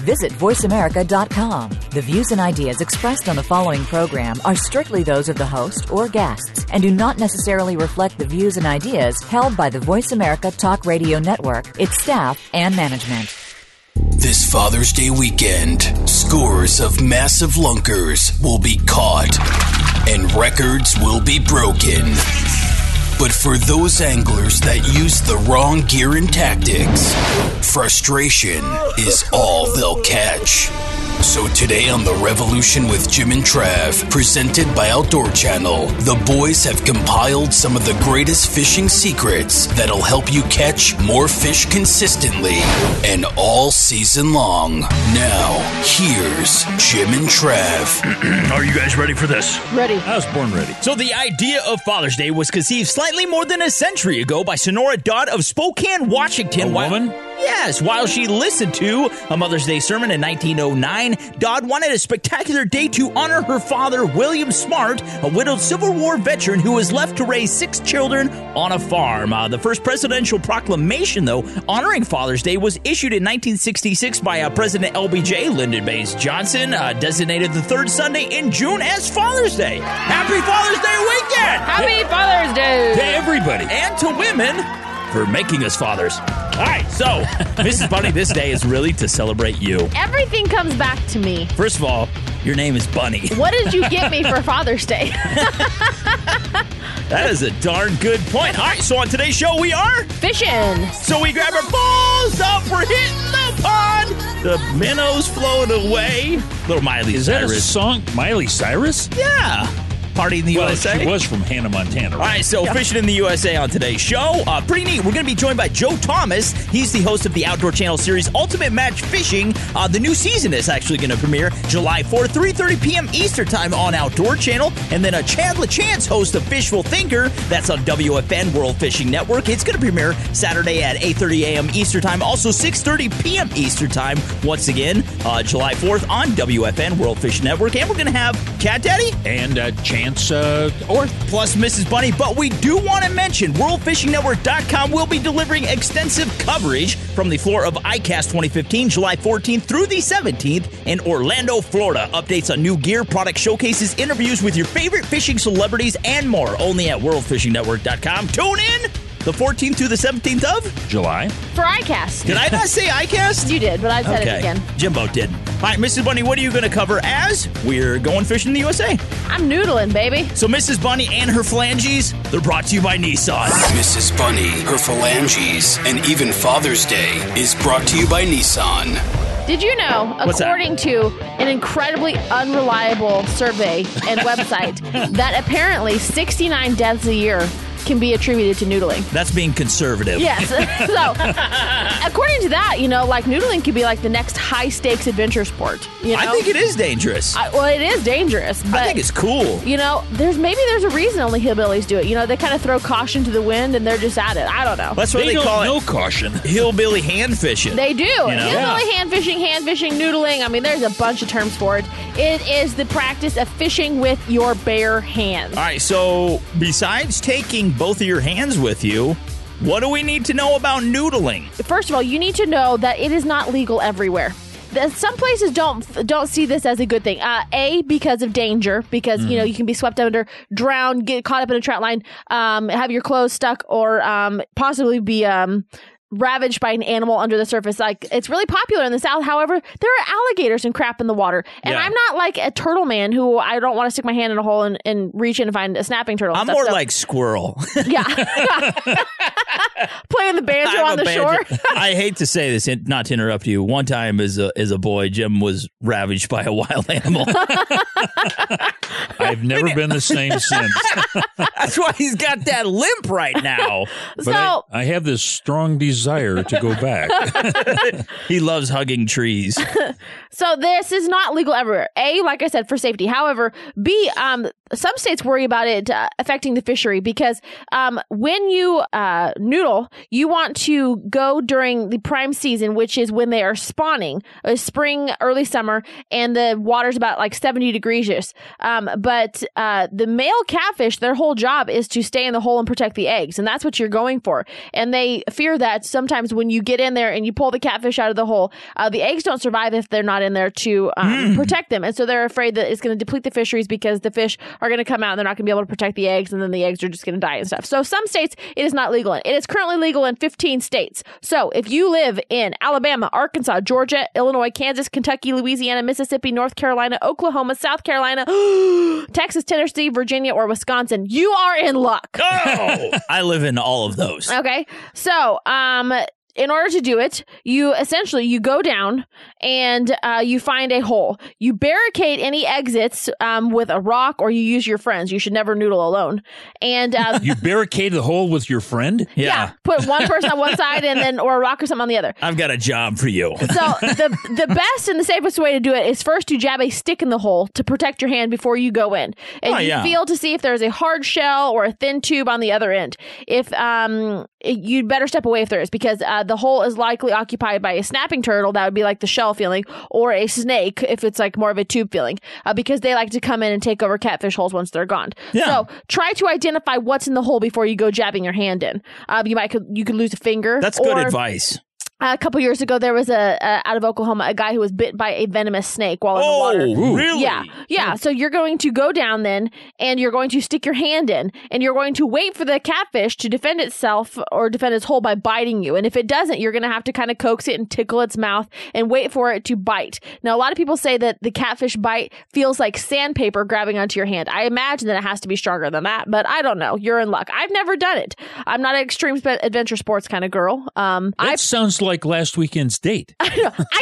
Visit VoiceAmerica.com. The views and ideas expressed on the following program are strictly those of the host or guests and do not necessarily reflect the views and ideas held by the Voice America Talk Radio Network, its staff, and management. This Father's Day weekend, scores of massive lunkers will be caught and records will be broken. But for those anglers that use the wrong gear and tactics, frustration is all they'll catch. So today on The Revolution with Jim and Trav, presented by Outdoor Channel, the boys have compiled some of the greatest fishing secrets that'll help you catch more fish consistently and all season long. Now, here's Jim and Trav. Are you guys ready for this? Ready. I was born ready. So the idea of Father's Day was conceived slightly more than a century ago by Sonora Dodd of Spokane, Washington. A while- woman? Yes, while she listened to a Mother's Day sermon in 1909, Dodd wanted a spectacular day to honor her father, William Smart, a widowed Civil War veteran who was left to raise six children on a farm. Uh, the first presidential proclamation, though, honoring Father's Day was issued in 1966 by uh, President LBJ Lyndon Baines Johnson, uh, designated the third Sunday in June as Father's Day. Happy Father's Day weekend! Happy Father's Day. To everybody. and to women for making us fathers. All right, so Mrs. Bunny, this day is really to celebrate you. Everything comes back to me. First of all, your name is Bunny. What did you get me for Father's Day? That is a darn good point. All right, so on today's show, we are. Fishing. So we grab our balls up, we're hitting the pond. The minnows float away. Little Miley Is that a song? Miley Cyrus? Yeah. Party in the Well, USA. she was from Hannah, Montana. All right, so fishing in the USA on today's show. Uh, pretty neat. We're going to be joined by Joe Thomas. He's the host of the Outdoor Channel series Ultimate Match Fishing. Uh, the new season is actually going to premiere July 4th, 3.30 p.m. Eastern Time on Outdoor Channel. And then a Chad LaChance, host of Fishful Thinker. That's on WFN World Fishing Network. It's going to premiere Saturday at 8.30 a.m. Eastern Time. Also 6.30 p.m. Eastern Time. Once again, uh, July 4th on WFN World Fishing Network. And we're going to have Cat Daddy And uh, Chance uh, Orth. plus Mrs. Bunny. But we do want to mention WorldFishingNetwork.com will be delivering extensive coverage from the floor of ICAST 2015, July 14th through the 17th in Orlando, Florida. Updates on new gear, product showcases, interviews with your favorite fishing celebrities, and more. Only at WorldFishingNetwork.com. Tune in the 14th through the 17th of. July. For ICAST. Did I not say ICAST? You did, but I said it again. Jimbo didn't. All right, Mrs. Bunny, what are you going to cover as we're going fishing in the USA? I'm noodling, baby. So, Mrs. Bunny and her phalanges, they're brought to you by Nissan. Mrs. Bunny, her phalanges, and even Father's Day is brought to you by Nissan. Did you know, according to an incredibly unreliable survey and website, that apparently 69 deaths a year can be attributed to noodling? That's being conservative. Yes. so, according to that, you know, like noodling could be like the next high stakes adventure sport. You know? I think it is dangerous. I, I- well, it is dangerous, but I think it's cool. you know, there's maybe there's a reason only hillbillies do it. You know, they kind of throw caution to the wind and they're just at it. I don't know. That's what They, they, call it. it. caution. Hillbilly hand fishing. They do. know? Hillbilly hand fishing, hand fishing, noodling. I mean, there's a bunch of terms for it. It is the practice of fishing with your bare hands. All right. So, besides taking both of your hands with you, what do we need to know about noodling? First of all, you need to know that it is not legal everywhere. Some places don't don't see this as a good thing. Uh, a because of danger, because you know you can be swept under, drown, get caught up in a trotline, um, have your clothes stuck, or um, possibly be um, ravaged by an animal under the surface. Like it's really popular in the South. However, there are alligators and crap in the water, and Yeah. I'm not like a turtle man who I don't want to stick my hand in a hole and, and reach in and find a snapping turtle. I'm stuff. more So- like squirrel. yeah, playing the banjo I'm on the banjo- shore. I hate to say this, not to interrupt you. One time, as a as a boy, Jim was ravaged by a wild animal. I've never been the same since. That's why he's got that limp right now. But so I, I have this strong desire desire to go back. He loves hugging trees. So this is not legal everywhere. A, like I said, for safety. However, B, um, some states worry about it uh, affecting the fishery because um, when you uh, noodle, you want to go during the prime season, which is when they are spawning, uh, spring, early summer, and the water's about like 70 degrees. Um, but uh, the male catfish, their whole job is to stay in the hole and protect the eggs, and that's what you're going for. And they fear that sometimes when you get in there and you pull the catfish out of the hole, uh, the eggs don't survive if they're not in there to um, protect them, and so they're afraid that it's going to deplete the fisheries because the fish are going to come out and they're not going to be able to protect the eggs, and then the eggs are just going to die and stuff. So some states it is not legal in. It is currently legal in 15 states. So if you live in Alabama, Arkansas, Georgia, Illinois, Kansas, Kentucky, Louisiana, Mississippi, North Carolina, Oklahoma, South Carolina, Texas, Tennessee, Virginia, or Wisconsin, you are in luck. Oh, I live in all of those. Okay. So, um, in order to do it, you essentially you go down and uh, you find a hole. You barricade any exits um, with a rock, or you use your friends. You should never noodle alone. And uh, You barricade the hole with your friend? Yeah. put one person on one side and then or a rock or something on the other. I've got a job for you. So the the best and the safest way to do it is first to jab a stick in the hole to protect your hand before you go in, and Oh, you yeah. feel to see if there's a hard shell or a thin tube on the other end. If um, it- you'd better step away if there is because uh, the hole is likely occupied by a snapping turtle that would be like the shell feeling, or a snake if it's like more of a tube feeling, uh, because they like to come in and take over catfish holes once they're gone. Yeah. So try to identify what's in the hole before you go jabbing your hand in. Um, you might could you could lose a finger. That's good advice. A couple years ago, there was a, a out of Oklahoma a guy who was bit by a venomous snake while in the water. Oh, really? Yeah, yeah. So you're going to go down then, and you're going to stick your hand in, and you're going to wait for the catfish to defend itself or defend its hole by biting you. And if it doesn't, you're going to have to kind of coax it and tickle its mouth and wait for it to bite. Now, a lot of people say that the catfish bite feels like sandpaper grabbing onto your hand. I imagine that it has to be stronger than that, but I don't know. You're in luck. I've never done it. I'm not an extreme adventure sports kind of girl. Um, That I sounds like last weekend's date. I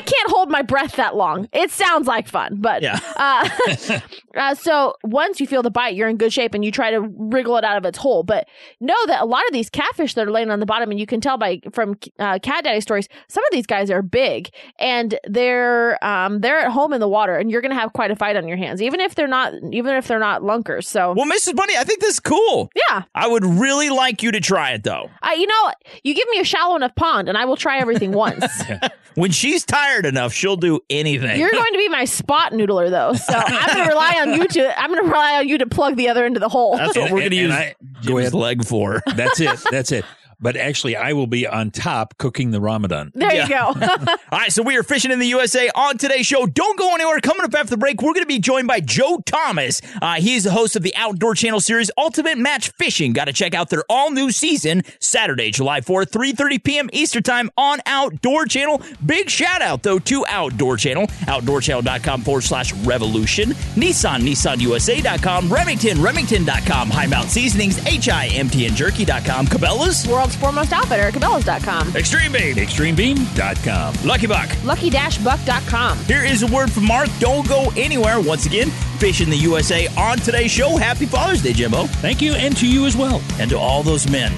can't hold my breath that long. It sounds like fun, but Yeah. uh, uh, so once you feel the bite, you're in good shape, and you try to wriggle it out of its hole. But know that a lot of these catfish that are laying on the bottom, and you can tell by from uh, cat daddy stories, some of these guys are big, and they're um, they're at home in the water, and you're going to have quite a fight on your hands, even if they're not even if they're not lunkers. So Well, Mrs. Bunny, I think this is cool. yeah, I would really like you to try it though. uh, you know, you give me a shallow enough pond, and I will try everything once. When she's tired enough, she'll do anything. You're going to be my spot noodler though, so I'm going to rely on you to. I'm going to rely on you to plug the other end of the hole. That's what we're going to use I- go Jim's ahead. leg for. That's it. That's it. But actually, I will be on top cooking the Ramadan. there you go. All right, so we are fishing in the USA on today's show. Don't go anywhere. Coming up after the break, we're going to be joined by Joe Thomas. Uh, he's the host of the Outdoor Channel series Ultimate Match Fishing. Got to check out their all new season Saturday, July 4th, 3:30 p.m. Eastern Time on Outdoor Channel. Big shout out though to Outdoor Channel, OutdoorChannel.com forward slash Revolution, Nissan, NissanUSA.com, Remington, Remington.com, High Mount Seasonings, HIMTN Jerky.com, Cabela's, World's foremost outfitter, Cabela's.com. Extreme Beam, ExtremeBeam.com. Lucky Buck. Lucky-Buck.com. Here is a word from Mark. Don't go anywhere. Once again, Fish in the USA on today's show. Happy Father's Day, Jimbo. Thank you, and to you as well. And to all those men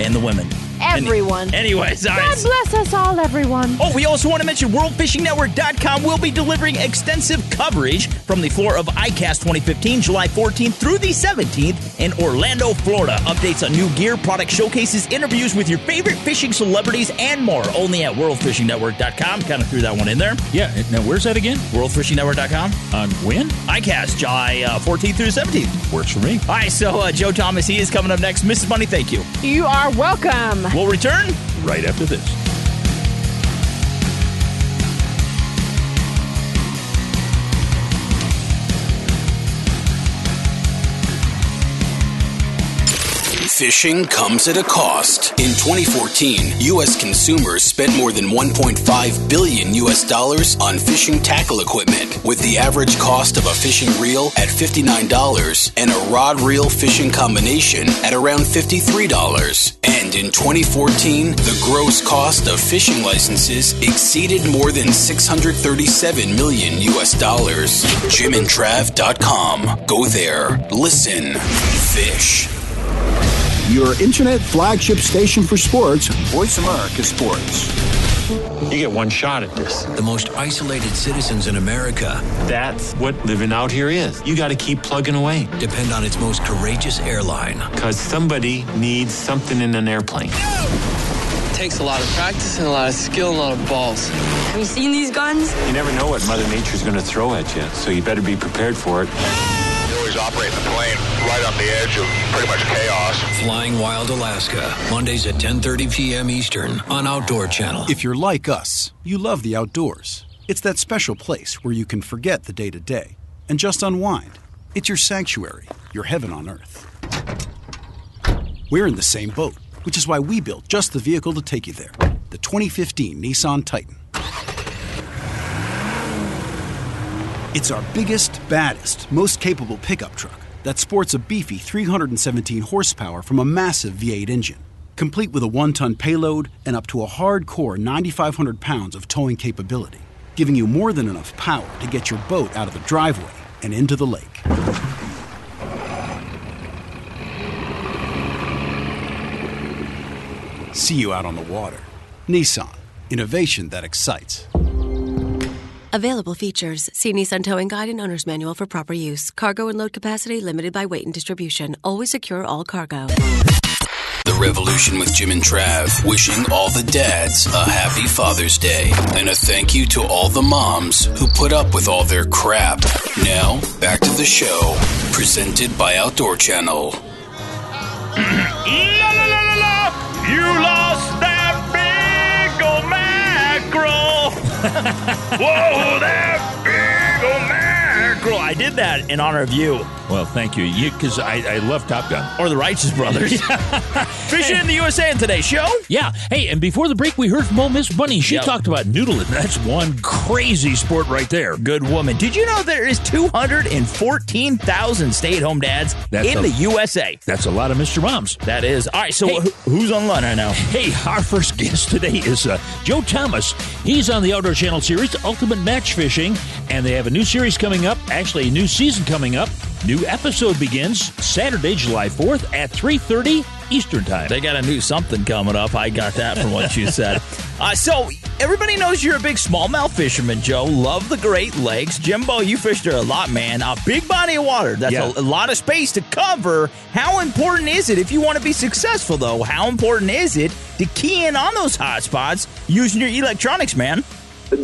and the women. Everyone. Anyways, all right. God bless us all, everyone. Oh, we also want to mention WorldFishingNetwork.com will be delivering extensive coverage from the floor of ICAST 2015, July 14th through the 17th in Orlando, Florida. Updates on new gear, product showcases, interviews with your favorite fishing celebrities, and more. Only at WorldFishingNetwork.com. Kind of threw that one in there. Yeah. Now, where's that again? WorldFishingNetwork.com. On when? ICAST, July uh, 14th through 17th. Works for me. All right, so uh, Joe Thomas, he is coming up next. Mrs. Bunny, thank you. You are welcome. We'll return. Right after this. Fishing comes at a cost. In 2014, U.S. consumers spent more than 1.5 billion U.S. dollars on fishing tackle equipment, with the average cost of a fishing reel at $59 and a rod reel fishing combination at around $53. And in 2014, the gross cost of fishing licenses exceeded more than 637 million U.S. dollars. JimandTrav.com. Go there, listen, fish. Your internet flagship station for sports, Voice America Sports. You get one shot at this. The most isolated citizens in America. That's what living out here is. You got to keep plugging away. Depend on its most courageous airline. Because somebody needs something in an airplane. It takes a lot of practice and a lot of skill and a lot of balls. Have you seen these guns? You never know what Mother Nature's going to throw at you, so you better be prepared for it. You always operate the plane right on the edge of pretty much chaos. Flying Wild Alaska, Mondays at 10:30 p.m. Eastern on Outdoor Channel. If you're like us, you love the outdoors. It's that special place where you can forget the day to day and just unwind. It's your sanctuary, your heaven on earth. We're in the same boat, which is why we built just the vehicle to take you there the 2015 Nissan Titan. It's our biggest, baddest, most capable pickup truck that sports a beefy 317 horsepower from a massive V8 engine, complete with a one ton payload and up to a hardcore 9,500 pounds of towing capability, giving you more than enough power to get your boat out of the driveway and into the lake. See you out on the water. Nissan, innovation that excites. Available features. See Nissan Towing Guide and Owner's Manual for proper use. Cargo and load capacity limited by weight and distribution. Always secure all cargo. The Revolution with Jim and Trav, wishing all the dads a happy Father's Day. And a thank you to all the moms who put up with all their crap. Now, back to the show, presented by Outdoor Channel. Whoa, that did that in honor of you. Well, thank you. Because I, I love Top Gun. Or the Righteous Brothers. Fishing in the USA in today's show. Yeah. Hey, and before the break, we heard from old Miss Bunny. She Yep. talked about noodling. That's one crazy sport right there. Good woman. Did you know there is 214,000 stay-at-home dads That's in a- the USA? That's a lot of Mr. Moms. That is. All right, so Hey. who- who's on line right now? Hey, our first guest today is uh, Joe Thomas. He's on the Outdoor Channel series Ultimate Match Fishing, and they have a new series coming up. Actually, a new season coming up. New episode begins Saturday, July 4th at 3:30 Eastern Time. They got a new something coming up. I got that from what you said. Uh, so everybody knows you're a big smallmouth fisherman, Joe. Love the Great Lakes. Jimbo, you fished there a lot, man. A big body of water. That's Yeah. a, a lot of space to cover. How important is it if you want to be successful, though? How important is it to key in on those hot spots using your electronics, man?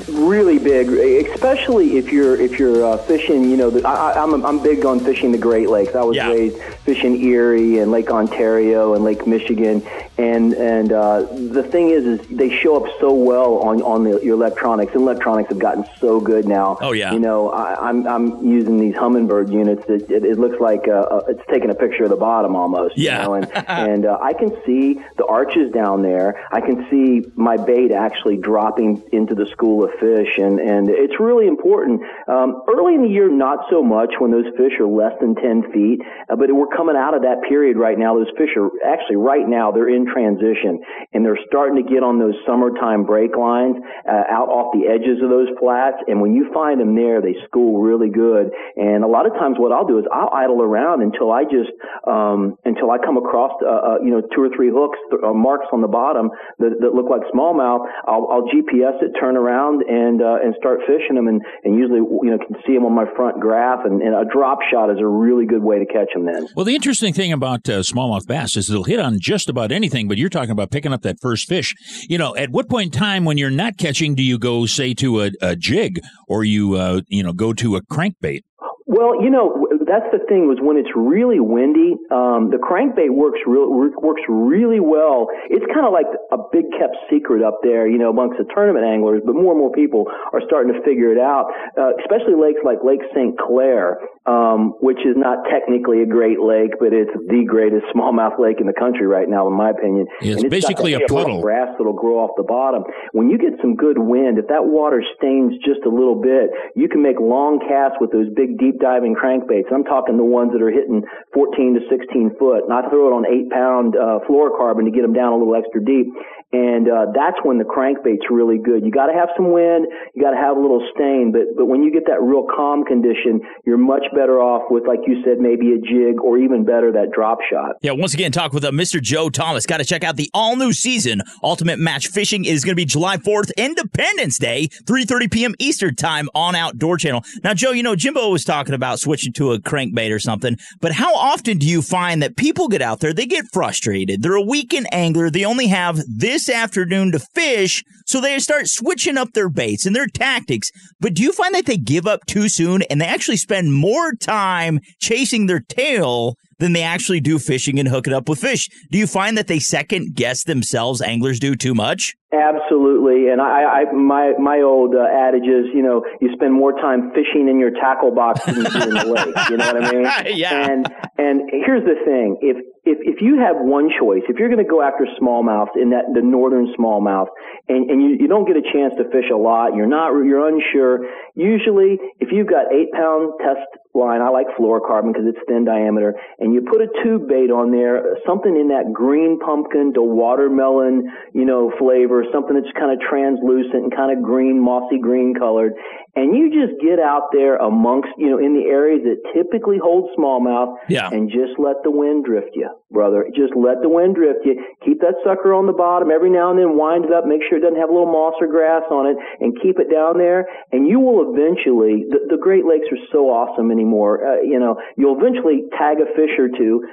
Really big, especially if you're if you're uh, fishing. You know, the, I, I'm I'm big on fishing the Great Lakes. I was Yeah. raised fishing Erie and Lake Ontario and Lake Michigan, and and uh, the thing is, is they show up so well on on the, your electronics. And electronics have gotten so good now. Oh, yeah. You know, I, I'm I'm using these Humminbird units. That it, it looks like uh, uh, it's taking a picture of the bottom almost. you Yeah. know, and and uh, I can see the arches down there. I can see my bait actually dropping into the school of fish, and and it's really important. Um, early in the year, not so much when those fish are less than ten feet, uh, but we're coming out of that period right now. Those fish are actually right now they're in transition, and they're starting to get on those summertime break lines uh, out off the edges of those flats. And when you find them there, they school really good. And a lot of times, what I'll do is I'll idle around until I just um, until I come across uh, uh, you know two or three hooks uh, marks on the bottom that, that look like smallmouth. I'll, I'll GPS it, turn around, and uh, and start fishing them. And, and usually you know can see them on my front graph. And, and a drop shot is a really good way to catch them. Then. Well, the interesting thing about uh, smallmouth bass is they'll hit on just about anything, but you're talking about picking up that first fish. You know, at what point in time when you're not catching do you go, say, to a, a jig or you, uh, you know, go to a crankbait? Well, you know, that's the thing was when it's really windy, um, the crankbait works real works really well. It's kind of like a big kept secret up there, you know, amongst the tournament anglers. But more and more people are starting to figure it out, uh, especially lakes like Lake St. Clair, um, which is not technically a Great Lake, but it's the greatest smallmouth lake in the country right now, in my opinion. Yeah, it's got basically a puddle. grass that'll grow off the bottom. When you get some good wind, if that water stains just a little bit, you can make long casts with those big deep diving crankbaits. I'm talking the ones that are hitting 14 to 16 foot. And I throw it on eight pound uh, fluorocarbon to get them down a little extra deep. And uh, that's when the crankbait's really good. You got to have some wind, you got to have a little stain, but but when you get that real calm condition, you're much better off with, like you said, maybe a jig or even better that drop shot. Yeah, once again, talk with uh, Mr. Joe Thomas. Got to check out the all new season. Ultimate Match Fishing is going to be July 4th, Independence Day, 3:30 p.m. Eastern Time on Outdoor Channel. Now, Joe, you know Jimbo was talking about switching to a crankbait or something, but how often do you find that people get out there, they get frustrated, they're a weekend angler, they only have this afternoon to fish, so they start switching up their baits and their tactics. But do you find that they give up too soon and they actually spend more time chasing their tail than they actually do fishing and hooking up with fish? Do you find that they second guess themselves, anglers do too much? Absolutely, and I, I my my old uh, adage is, you know, you spend more time fishing in your tackle box than you do in the lake. You know what I mean? yeah. And and here's the thing: if if if you have one choice, if you're going to go after smallmouth in that the northern smallmouth, and and you, you don't get a chance to fish a lot, you're not you're unsure. Usually, if you've got eight pound test line, I like fluorocarbon because it's thin diameter, and you put a tube bait on there, something in that green pumpkin to watermelon, you know, flavor, something that's kind of translucent and kind of green, mossy green colored, and you just get out there amongst, you know, in the areas that typically hold smallmouth, Yeah. and just let the wind drift you, brother. Just let the wind drift you. Keep that sucker on the bottom every now and then. Wind it up. Make sure it doesn't have a little moss or grass on it, and keep it down there. And you will eventually. The, the Great Lakes are so awesome anymore. Uh, you know, you'll eventually tag a fish or two.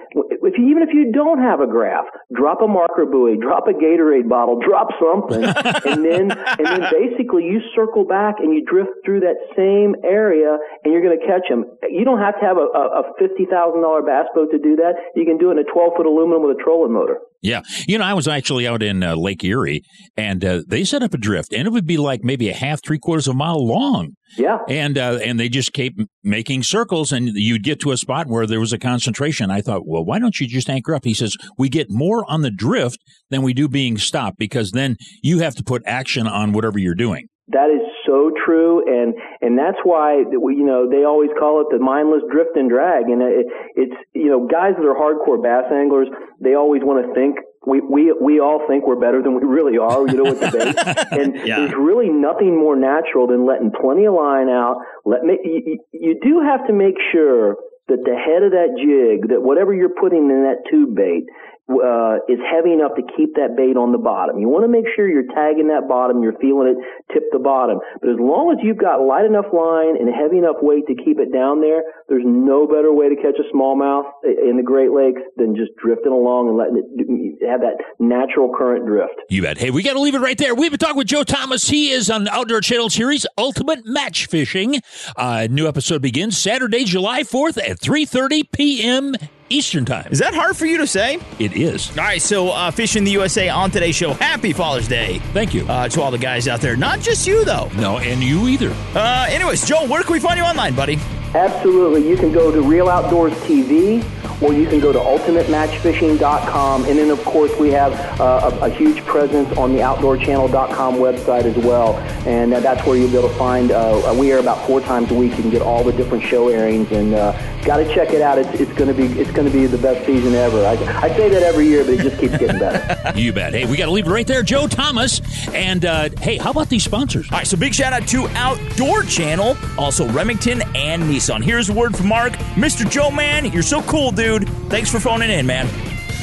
If you, even if you don't have a graph, drop a marker buoy, drop a Gatorade bottle, drop something, and then and then basically you circle back and you drift through that same area, and you're going to catch them. You don't have to have a, a, a fifty thousand dollar bass boat to do that. You can do it in a twelve foot aluminum with a trolling motor. Yeah. You know, I was actually out in uh, Lake Erie and uh, they set up a drift and it would be like maybe a half, three quarters of a mile long. Yeah. And uh, and they just kept making circles and you'd get to a spot where there was a concentration. I thought, well, why don't you just anchor up? He says, we get more on the drift than we do being stopped because then you have to put action on whatever you're doing. That is so true, and and that's why we, you know they always call it the mindless drift and drag, and it, it's you know guys that are hardcore bass anglers, they always want to think we we we all think we're better than we really are, you know, with the bait, and Yeah. there's really nothing more natural than letting plenty of line out. Let me you, you- you do have to make sure that the head of that jig, that whatever you're putting in that tube bait, uh, is heavy enough to keep that bait on the bottom. You want to make sure you're tagging that bottom, you're feeling it tip the bottom. But as long as you've got light enough line and heavy enough weight to keep it down there, there's no better way to catch a smallmouth in the Great Lakes than just drifting along and letting it have that natural current drift. You bet. Hey, we got to leave it right there. We've been talking with Joe Thomas. He is on the Outdoor Channel series Ultimate Match Fishing. Uh, new episode begins Saturday, July 4th at 3.30 p.m. Eastern Time. Is that hard for you to say? It is. All right, so uh, Fishing the USA on today's show. Happy Father's Day. Thank you. Uh, to all the guys out there. Not just you, though. No, and you either. Uh, anyways, Joe, where can we find you online, buddy? Absolutely. You can go to Real Outdoors TV or you can go to ultimatematchfishing.com. And then, of course, we have uh, a, a huge presence on the outdoorchannel.com website as well. And uh, that's where you'll be able to find, uh, we air about four times a week. You can get all the different show airings and uh, got to check it out. It's, it's going to be it's going to be the best season ever. I, I say that every year, but it just keeps getting better. You bet. Hey, we got to leave it right there. Joe Thomas. And uh, hey, how about these sponsors? All right, so big shout out to Outdoor Channel, also Remington and Nissan. Here's a word from Mark. Mr. Joe, man, you're so cool, dude. Thanks for phoning in, man.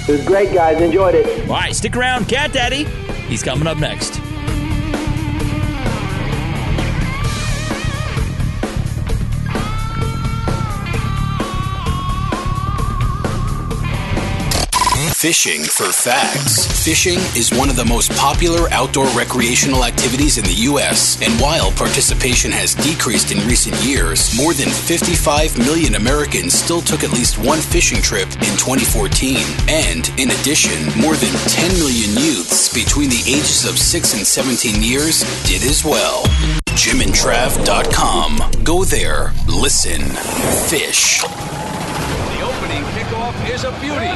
It was great, guys. Enjoyed it. All right, stick around. Cat Daddy, he's coming up next. Fishing for facts. Fishing is one of the most popular outdoor recreational activities in the U.S., and while participation has decreased in recent years, more than 55 million Americans still took at least one fishing trip in 2014. And, in addition, more than 10 million youths between the ages of 6 and 17 years did as well. JimandTrav.com. Go there, listen, fish. The opening kickoff is a beauty.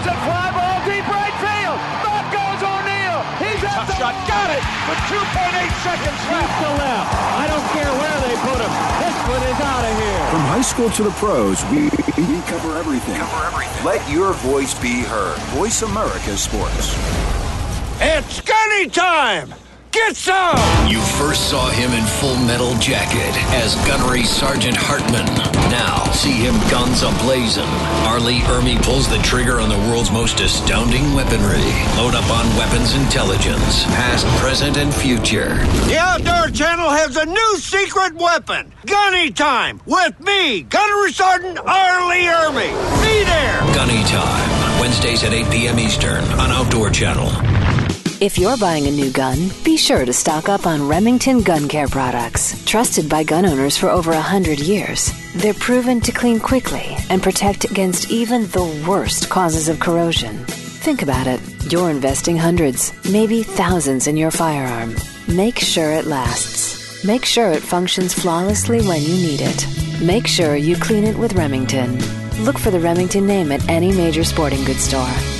Shot. Got it with 2.8 seconds left. to left. I don't care where they put him. This one is out of here. From high school to the pros, we, we cover everything. Cover everything. Let your voice be heard. Voice America Sports. It's gunny time! Get some! You first saw him in Full Metal Jacket as Gunnery Sergeant Hartman. Now, see him guns ablazing. R. Lee Ermey pulls the trigger on the world's most astounding weaponry. Load up on weapons intelligence, past, present, and future. The Outdoor Channel has a new secret weapon! Gunny time! With me, Gunnery Sergeant R. Lee Ermey! Be there! Gunny Time, Wednesdays at 8 p.m. Eastern on Outdoor Channel. If you're buying a new gun, be sure to stock up on Remington Gun Care products. Trusted by gun owners for over a hundred years, they're proven to clean quickly and protect against even the worst causes of corrosion. Think about it. You're investing hundreds, maybe thousands in your firearm. Make sure it lasts. Make sure it functions flawlessly when you need it. Make sure you clean it with Remington. Look for the Remington name at any major sporting goods store.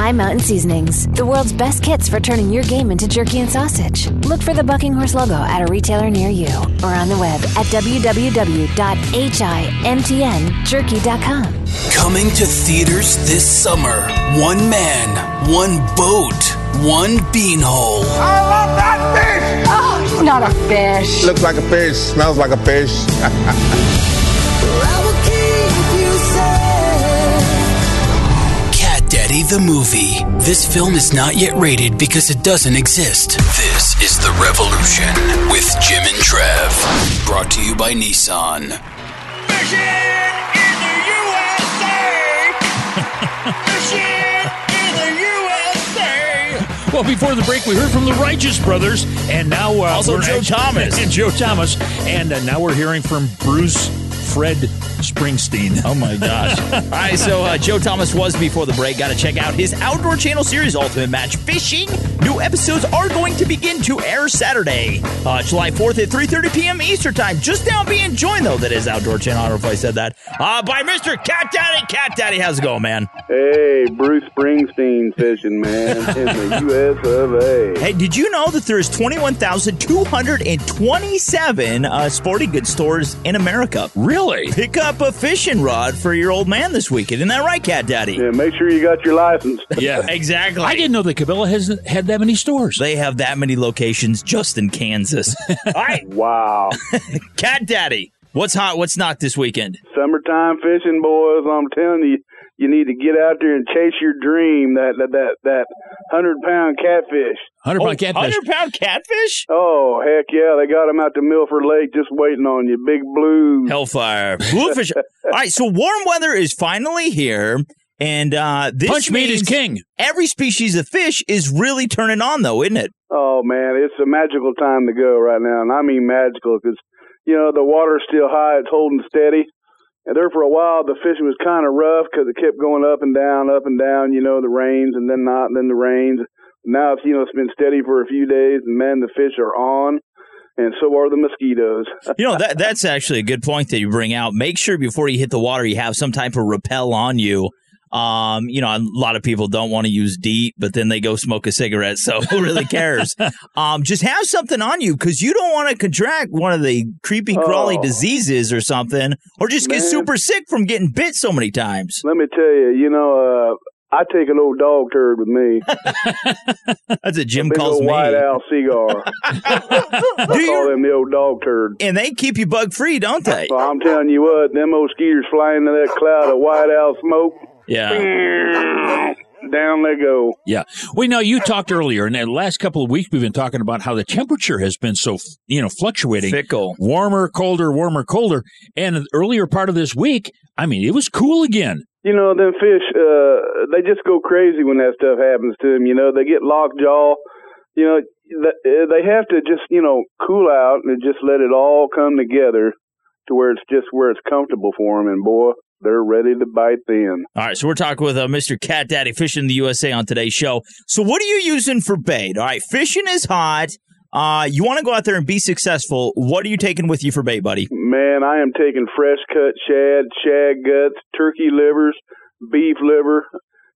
High Mountain Seasonings, the world's best kits for turning your game into jerky and sausage. Look for the Bucking Horse logo at a retailer near you or on the web at www.himtnjerky.com. Coming to theaters this summer. One man, one boat, one beanhole. I love that fish! Oh, it's not a fish. Looks like a fish, smells like a fish. Cat Daddy the movie. This film is not yet rated because it doesn't exist. This is The Revolution with Jim and Trav. Brought to you by Nissan. Mission in the USA! Mission in the USA! Well, before the break, we heard from the Righteous Brothers, and now uh, Also we're Joe actually- Thomas. and Joe Thomas, and uh, now we're hearing from Bruce Fred Springsteen. Oh my gosh! All right, so uh, Joe Thomas was before the break. Got to check out his Outdoor Channel series, Ultimate Match Fishing. New episodes are going to begin to air Saturday, uh, July 4th at 3:30 p.m. Eastern Time. Just now being joined though, that is Outdoor Channel. I don't know if I said that. Uh, by Mr. Cat Daddy. Cat Daddy, how's it going, man? Hey, Bruce Springsteen fishing, man, in the U.S. of A. Hey, did you know that there's 21,227 uh, sporting goods stores in America? Really? Pick up a fishing rod for your old man this weekend. Isn't that right, Cat Daddy? Yeah, make sure you got your license. Yeah, exactly. I didn't know that Cabela has had that many stores. They have that many locations just in Kansas. All right, Wow. Cat Daddy, what's hot? What's not this weekend? Summertime fishing, boys. I'm telling you, you need to get out there and chase your dream. That that that, that hundred pound catfish. Hundred pound catfish. Hundred pound catfish? Oh heck yeah! They got them out to Milford Lake, just waiting on you. Big blues. Hellfire. Bluefish. All right, so warm weather is finally here. And uh, this Punch meat is king. Every species of fish is really turning on, though, isn't it? Oh man, it's a magical time to go right now, and I mean magical because you know the water's still high, it's holding steady. And there for a while, the fishing was kind of rough because it kept going up and down, up and down. You know, the rains and then not, and then the rains. Now it's you know it's been steady for a few days, and man, the fish are on, and so are the mosquitoes. You know, that that's actually a good point that you bring out. Make sure before you hit the water, you have some type of repel on you. Um, you know, a lot of people don't want to use DEET, but then they go smoke a cigarette. So who really cares? um, just have something on you because you don't want to contract one of the creepy crawly Oh. diseases or something, or just get super sick from getting bit so many times. Let me tell you, you know, uh, I take an old dog turd with me. That's a Jim Big calls old me. white owl cigar. I Do you- call them the old dog turd. And they keep you bug free, don't they? Well, I'm telling you what, them old mosquitoes fly into that cloud of white owl smoke. Yeah. Down they go. Yeah. We know you talked earlier, and the last couple of weeks we've been talking about how the temperature has been so, you know, fluctuating. Fickle. Warmer, colder, warmer, colder. And the earlier part of this week, I mean, it was cool again. You know, them fish, uh, they just go crazy when that stuff happens to them. You know, they get lockjaw. You know, they have to just, you know, cool out and just let it all come together to where it's just where it's comfortable for them. And boy, they're ready to bite then. All right, so we're talking with uh, Mr. Cat Daddy Fishing in the USA on today's show. So, what are you using for bait? All right, fishing is hot. Uh, you want to go out there and be successful. What are you taking with you for bait, buddy? Man, I am taking fresh cut shad, shad guts, turkey livers, beef liver,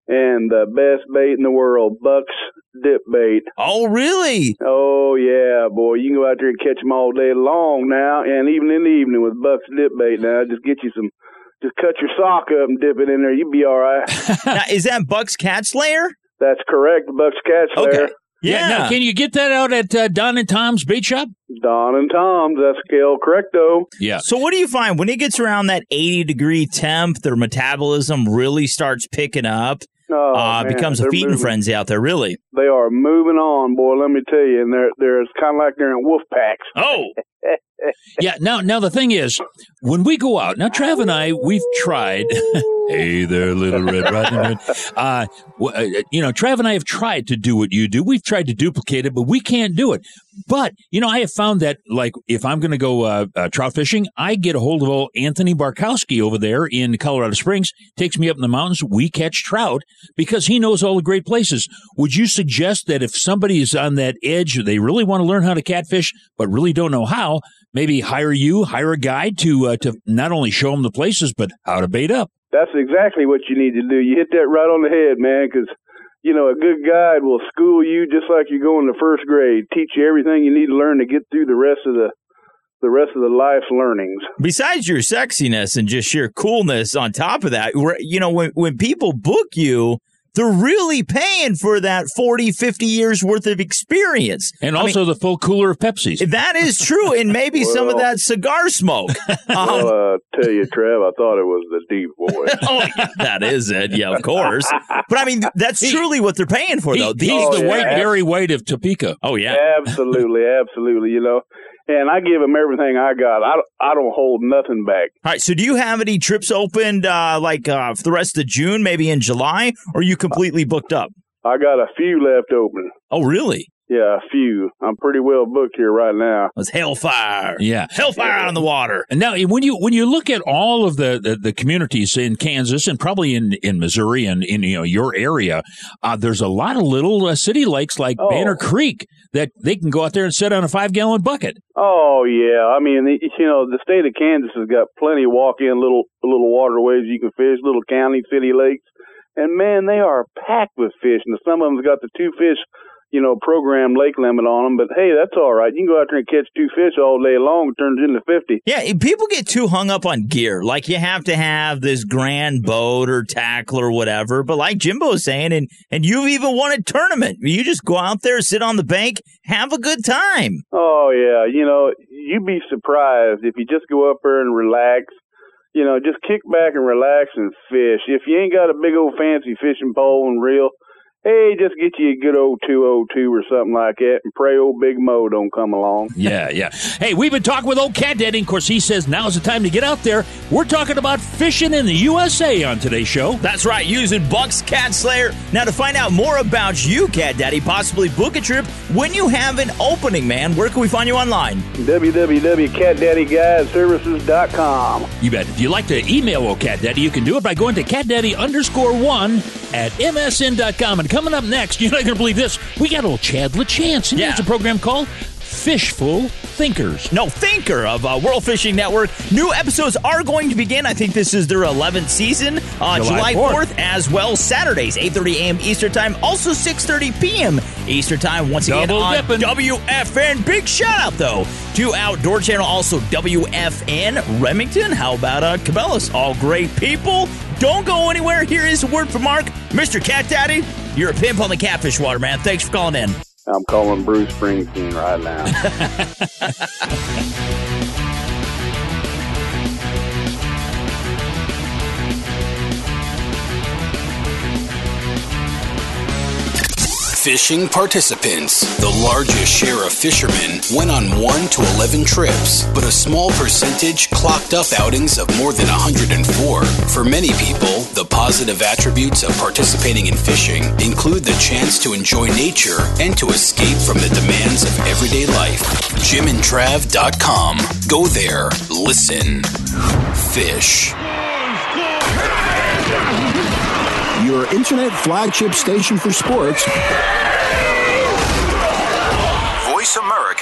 and the best bait in the world, Buck's dip bait. Oh, really? Oh, yeah, boy. You can go out there and catch them all day long now, and even in the evening with Buck's dip bait now. Just get you some, just cut your sock up and dip it in there. You'll be all right. now, is that Buck's Cat Slayer? That's correct, Buck's Cat Slayer. Okay. Yeah. Now, can you get that out at uh, Don and Tom's Bait Shop? Don and Tom's, that's scale correcto. Yeah. So what do you find when it gets around that 80 degree temp, their metabolism really starts picking up? Oh, uh, man, becomes a they're feeding moving. frenzy out there, really. They are moving on, boy. Let me tell you, and they're they're it's kind of like they're in wolf packs. Oh, Yeah. Now, now the thing is, when we go out now, Trav and I, we've tried. hey there, little Red Riding Hood. Uh, uh, you know, Trav and I have tried to do what you do. We've tried to duplicate it, but we can't do it. But you know, I have found that like if I'm going to go uh, uh, trout fishing, I get a hold of old Anthony Barkowski over there in Colorado Springs. Takes me up in the mountains. We catch trout because he knows all the great places. Would you suggest that if somebody is on that edge, they really want to learn how to catfish, but really don't know how? Maybe hire you, hire a guide to uh, to not only show them the places, but how to bait up. That's exactly what you need to do. You hit that right on the head, man, because you know a good guide will school you just like you're going to first grade, teach you everything you need to learn to get through the rest of the the rest of the life learnings. Besides your sexiness and just sheer coolness on top of that, where- you know, when, when people book you, they're really paying for that 40, 50 years worth of experience. And I also mean, the full cooler of Pepsis. that is true. And maybe some of that cigar smoke. Um, well, uh, tell you, Trev, I thought it was the deep voice. oh, yeah, that is it. Yeah, of course. But I mean, that's truly what they're paying for, He- though. he's These- the yeah. white Gary White of Topeka. Oh, yeah. absolutely, absolutely. You know, and I give them everything I got. I don't, I don't hold nothing back. All right. So, do you have any trips opened, uh, like uh, for the rest of June, maybe in July, or are you completely booked up? I got a few left open. Oh, really? Yeah, a few. I'm pretty well booked here right now. It's hellfire. Yeah. Hellfire out on the water. And now, when you when you look at all of the, the, the communities in Kansas and probably in, in Missouri and in you know your area, uh, there's a lot of little uh, city lakes like Oh. Banner Creek that they can go out there and sit on a five gallon bucket. Oh yeah, I mean, the- you know, the state of Kansas has got plenty of walk-in little little waterways you can fish, little county, city lakes, and man, they are packed with fish. And some of them's got the two fish, you know, program lake limit on them. But hey, that's all right. You can go out there and catch two fish all day long. It turns into fifty. Yeah, people get too hung up on gear. Like you have to have this grand boat or tackle or whatever. But like Jimbo was saying, and and you've even won a tournament. You just go out there, sit on the bank, have a good time. Oh yeah, you know, you'd be surprised if you just go up there and relax. You know, just kick back and relax and fish. If you ain't got a big old fancy fishing pole and reel, hey, just get you a good old 202 or something like that and pray old Big Mo don't come along. Yeah, yeah. Hey, we've been talking with old Cat Daddy. Of course, he says now's the time to get out there. We're talking about fishing in the USA on today's show. That's right, using Buck's Cat Slayer. Now, to find out more about you, Cat Daddy, possibly book a trip when you have an opening, man, where can we find you online? www.catdaddyguideservices.com. You bet. If you'd like to email old Cat Daddy, you can do it by going to catdaddy underscore one at msn.com. And coming up next, you're not going to believe this. We got old Chad LaChance. He Yeah. has a program called Fishful Thinkers. No, Thinker of uh, World Fishing Network. New episodes are going to begin. I think this is their 11th season. Uh, July July 4th. 4th as well. Saturdays, 8.30 a.m. Eastern Time. Also 6.30 p.m. Eastern Time. Once again Double on dipping. WFN. Big shout out, though, to Outdoor Channel. Also WFN Remington. How about uh, Cabela's? All great people. Don't go anywhere. Here is a word from Mark. Mr. Cat Daddy, you're a pimp on the catfish water, man. Thanks for calling in. I'm calling Bruce Springsteen right now. Fishing participants. The largest share of fishermen went on 1 to 11 trips, but a small percentage clocked up outings of more than 104. For many people, the positive attributes of participating in fishing include the chance to enjoy nature and to escape from the demands of everyday life. JimandTrav.com. Go there, listen, fish. Your internet flagship station for sports.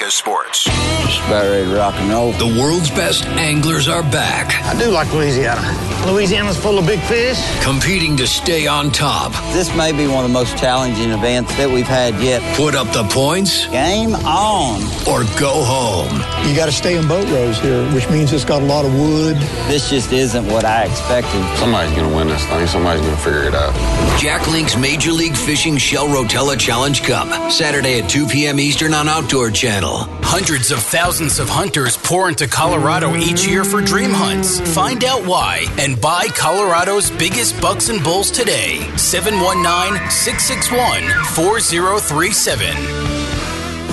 America America Sports. Just about ready to rock and roll. The world's best anglers are back. I do like Louisiana. Louisiana's full of big fish. Competing to stay on top. This may be one of the most challenging events that we've had yet. Put up the points. Game on. Or go home. You got to stay in boat rows here, which means it's got a lot of wood. This just isn't what I expected. Somebody's going to win this thing. Somebody's going to figure it out. Jack Link's Major League Fishing Shell Rotella Challenge Cup. Saturday at 2 p.m. Eastern on Outdoor Channel. Hundreds of thousands of hunters pour into Colorado each year for dream hunts. Find out why and buy Colorado's biggest bucks and bulls today. 719 661 4037.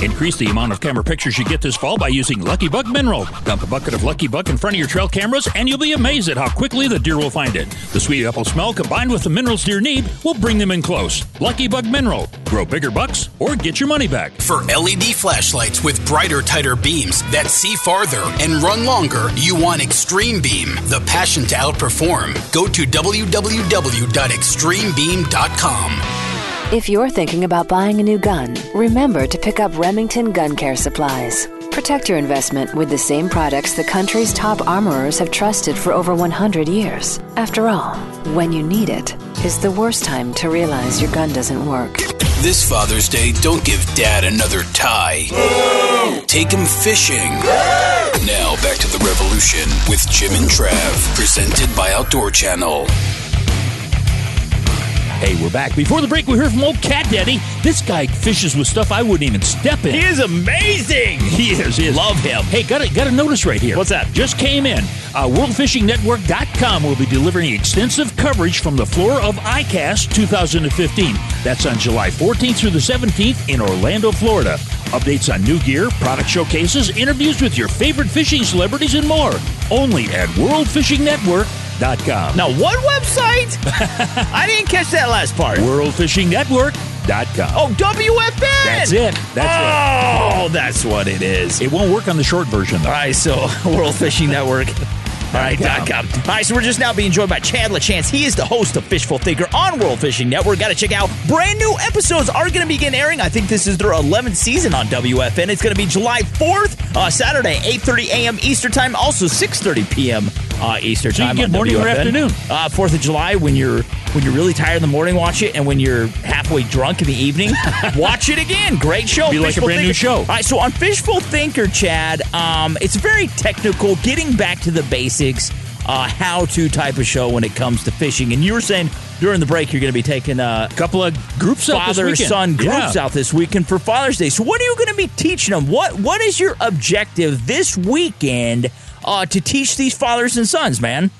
Increase the amount of camera pictures you get this fall by using Lucky Buck Mineral. Dump a bucket of Lucky Buck in front of your trail cameras, and you'll be amazed at how quickly the deer will find it. The sweet apple smell combined with the minerals deer need will bring them in close. Lucky Buck Mineral. Grow bigger bucks or get your money back. For LED flashlights with brighter, tighter beams that see farther and run longer, you want Extreme Beam, the passion to outperform. Go to www.extremebeam.com. If you're thinking about buying a new gun, remember to pick up Remington Gun Care Supplies. Protect your investment with the same products the country's top armorers have trusted for over 100 years. After all, when you need it is the worst time to realize your gun doesn't work. This Father's Day, don't give Dad another tie. Take him fishing. Now back to the revolution with Jim and Trav, presented by Outdoor Channel. Hey, we're back. Before the break, we heard from old Cat Daddy. This guy fishes with stuff I wouldn't even step in. He is amazing. He is. He is. Love him. Hey, got a, got a notice right here. What's that? Just came in. Uh, WorldFishingNetwork.com will be delivering extensive coverage from the floor of ICAST 2015. That's on July 14th through the 17th in Orlando, Florida. Updates on new gear, product showcases, interviews with your favorite fishing celebrities, and more. Only at WorldFishingNetwork.com. Now, what website? I didn't catch that last part. WorldFishingNetwork.com. Oh, WFN. That's it. That's it. oh, that's what it is. it. It won't work on the short version, though. All right, so World Fishing Network. All right, dot com. All right, so we're just now being joined by Chad LaChance. He is the host of Fishful Thinker on World Fishing Network. Got to check out brand new episodes are going to begin airing. I think this is their 11th season on WFN. It's going to be July 4th, uh, Saturday, 8:30 a.m. Eastern Time, also 6:30 p.m. Uh, Eastern So you Time. can get morning or afternoon. Uh, Fourth of July when you're when you're really tired in the morning, watch it, and when you're halfway drunk in the evening, watch it again. Great show. Be like a Fishful brand new show. All right, so on Fishful Thinker, Chad, um, it's very technical, getting back to the basics, uh, how to type of show when it comes to fishing. And you were saying during the break you're going to be taking a couple of groups out this father son groups Yeah. out this weekend for Father's Day. So what are you going to be teaching them? What What is your objective this weekend uh, to teach these fathers and sons, man?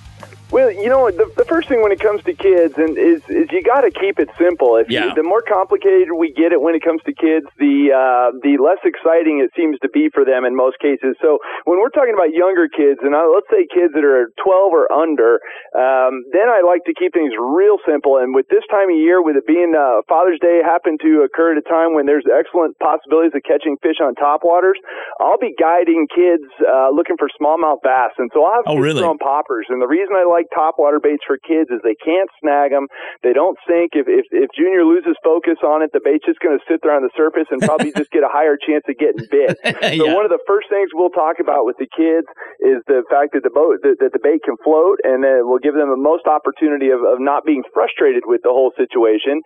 Well, you know, the, the first thing when it comes to kids and is is you got to keep it simple. If Yeah. you, the more complicated we get it when it comes to kids, the uh, the less exciting it seems to be for them in most cases. So when we're talking about younger kids, and uh, let's say kids that are 12 or under, um, then I like to keep things real simple. And with this time of year, with it being uh, Father's Day happen to occur at a time when there's excellent possibilities of catching fish on topwaters, I'll be guiding kids uh, looking for smallmouth bass. And so I'll have Oh, kids really? throwing poppers. And the reason I like topwater baits for kids is they can't snag them. They don't sink. If, if, if Junior loses focus on it, the bait's just going to sit there on the surface and probably just get a higher chance of getting bit. So Yeah. one of the first things we'll talk about with the kids is the fact that the boat, that, that the bait can float and then we'll give them the most opportunity of, of not being frustrated with the whole situation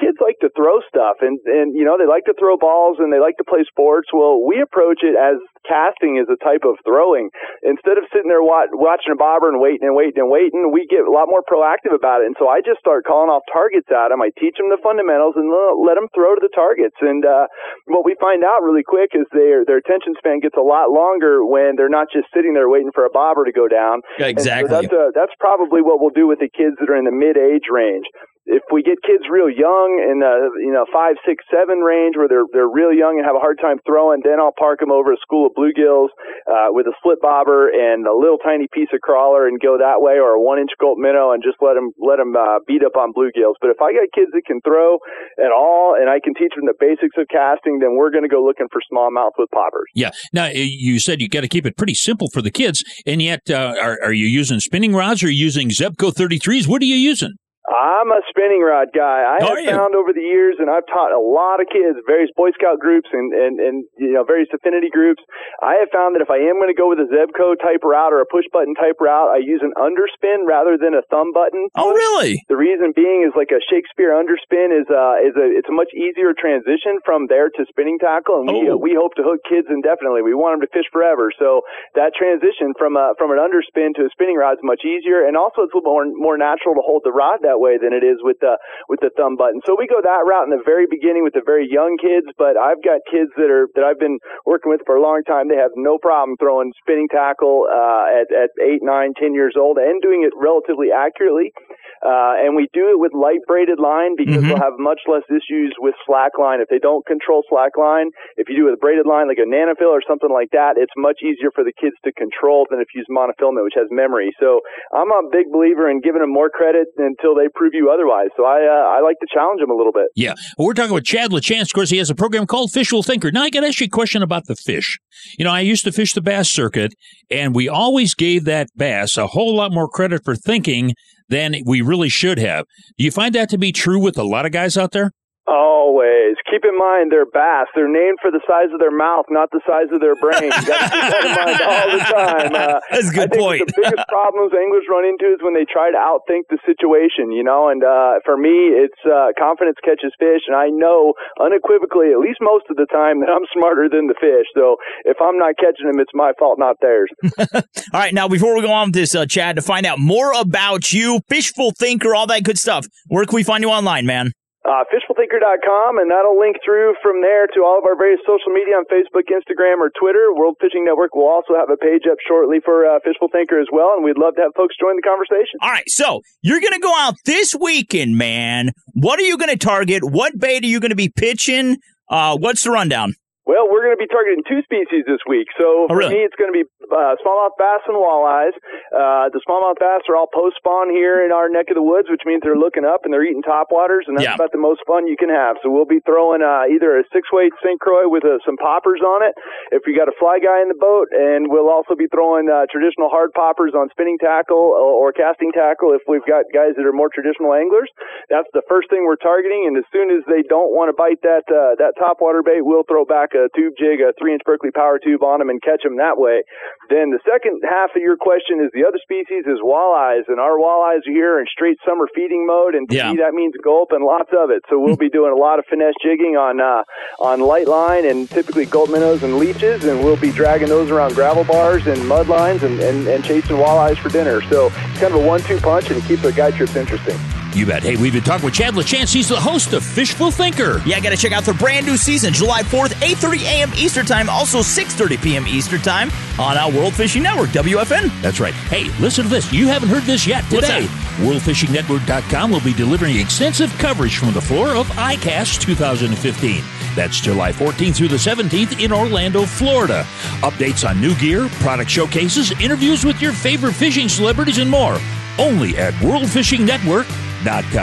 kids like to throw stuff and and you know they like to throw balls and they like to play sports. Well we approach it as casting is a type of throwing. Instead of sitting there wa- watching a bobber and waiting and waiting and waiting we get a lot more proactive about it. And so i just start calling off targets at them i teach them the fundamentals and let- let them throw to the targets. And uh what we find out really quick is their their attention span gets a lot longer when they're not just sitting there waiting for a bobber to go down. Yeah, And so exactly. that's uh, that's probably what we'll do with the kids that are in the mid age range if we get kids real young in the you know five, six, seven range where they're they're real young and have a hard time throwing, then I'll park them over a school of bluegills uh, with a split bobber and a little tiny piece of crawler and go that way, or a one inch gold minnow and just let them let them uh, beat up on bluegills. But if I got kids that can throw at all and I can teach them the basics of casting, then we're going to go looking for smallmouth with poppers. Yeah. Now you said you got to keep it pretty simple for the kids, and yet uh, are are you using spinning rods or are you using Zebco 33s? What are you using? I'm a spinning rod guy. I have found over the years, and I've taught a lot of kids, various Boy Scout groups and, and, and you know various affinity groups. I have found that if I am going to go with a Zebco type route or a push button type route, I use an underspin rather than a thumb button. Oh, really? The reason being is like a Shakespeare underspin is uh is a it's a much easier transition from there to spinning tackle, and we Oh. uh, we hope to hook kids indefinitely. We want them to fish forever. So that transition from a from an underspin to a spinning rod is much easier, and also it's a little more more natural to hold the rod that way than it is with the with the thumb button. So we go that route in the very beginning with the very young kids, but I've got kids that are that I've been working with for a long time. They have no problem throwing spinning tackle uh, at at eight, nine, ten years old and doing it relatively accurately. Uh, and we do it with light braided line because Mm-hmm. we'll have much less issues with slack line. If they don't control slack line, if you do it with a braided line like a NanoFil or something like that, it's much easier for the kids to control than if you use monofilament, which has memory. So I'm a big believer in giving them more credit until they prove you otherwise. So I uh, I like to challenge him a little bit. Yeah. Well, we're talking with Chad LaChance. Of course, he has a program called Fishful Thinker. Now, I got to ask you a question about the fish. You know, I used to fish the bass circuit, and we always gave that bass a whole lot more credit for thinking than we really should have. Do you find that to be true with a lot of guys out there? Always. Keep in mind they're bass. They're named for the size of their mouth, not the size of their brain. You gotta keep that in mind all the time. Uh, That's a good I think point. The biggest problems anglers run into is when they try to outthink the situation, you know, and uh, for me, it's uh, confidence catches fish, and I know unequivocally, at least most of the time, that I'm smarter than the fish. So if I'm not catching them, it's my fault, not theirs. All right, now before we go on with this, uh, Chad, to find out more about you, Fishful Thinker, all that good stuff, where can we find you online, man? Uh, fishfulthinker.com, and that'll link through from there to all of our various social media on Facebook, Instagram, or Twitter. World Fishing Network will also have a page up shortly for uh, Fishful Thinker as well, and we'd love to have folks join the conversation. All right, so you're going to go out this weekend, man. What are you going to target? What bait are you going to be pitching? Uh, what's the rundown? Well, we're going to be targeting two species this week. So Oh, for me, it's going to be uh, smallmouth bass and walleyes. Uh, the smallmouth bass are all post spawn here in our neck of the woods, which means they're looking up and they're eating topwaters, and that's Yeah. about the most fun you can have. So we'll be throwing uh, either a six weight St. Croix with uh, some poppers on it, if we got a fly guy in the boat, and we'll also be throwing uh, traditional hard poppers on spinning tackle or, or casting tackle if we've got guys that are more traditional anglers. That's the first thing we're targeting, and as soon as they don't want to bite that uh, that topwater bait, we'll throw back a tube jig, a three inch Berkley power tube on them, and catch them that way. Then the second half of your question is the other species is walleyes, and our walleyes are here in straight summer feeding mode, and to Yeah. me that means gulp and lots of it. So we'll be doing a lot of finesse jigging on uh, on light line and typically gulp minnows and leeches, and we'll be dragging those around gravel bars and mud lines and, and, and chasing walleyes for dinner. So it's kind of a one-two punch, and keep the guide trips interesting. You bet. Hey, we've been talking with Chad LaChance. He's the host of Fishful Thinker. Yeah, got to check out their brand new season, July 4th, 8.30 a.m. Eastern Time, also 6.30 p.m. Eastern Time on our World Fishing Network, WFN. That's right. Hey, listen to this. You haven't heard this yet today. WorldFishingNetwork.com will be delivering extensive coverage from the floor of ICAST 2015. That's July 14th through the 17th in Orlando, Florida. Updates on new gear, product showcases, interviews with your favorite fishing celebrities, and more. Only at WorldFishingNetwork.com.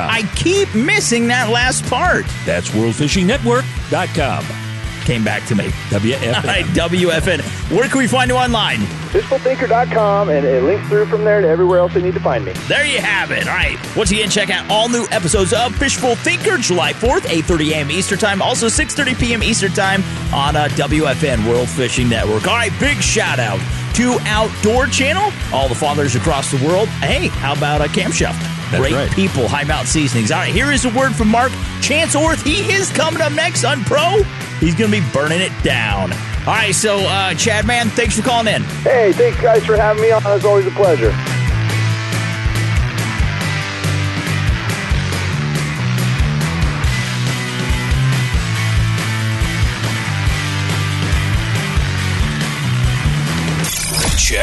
I keep missing that last part. That's WorldFishingNetwork.com. Came back to me. WFN. All right, WFN. Where can we find you online? FishfulThinker.com, and it links through from there to everywhere else they need to find me. There you have it. All right. Once again, check out all new episodes of Fishful Thinker, July 4th, 8.30 a.m. Eastern Time, also 6.30 p.m. Eastern Time on uh, WFN World Fishing Network. All right, big shout out to Outdoor Channel, all the fathers across the world. Hey, how about a Camp Chef? That's Great right. people, Hi Mountain Seasonings. All right, here is a word from Mark Chance Orth. He is coming up next Unpro. He's going to be burning it down. All right, so uh, Chad, man, thanks for calling in. Hey, thanks guys for having me on. It's always a pleasure.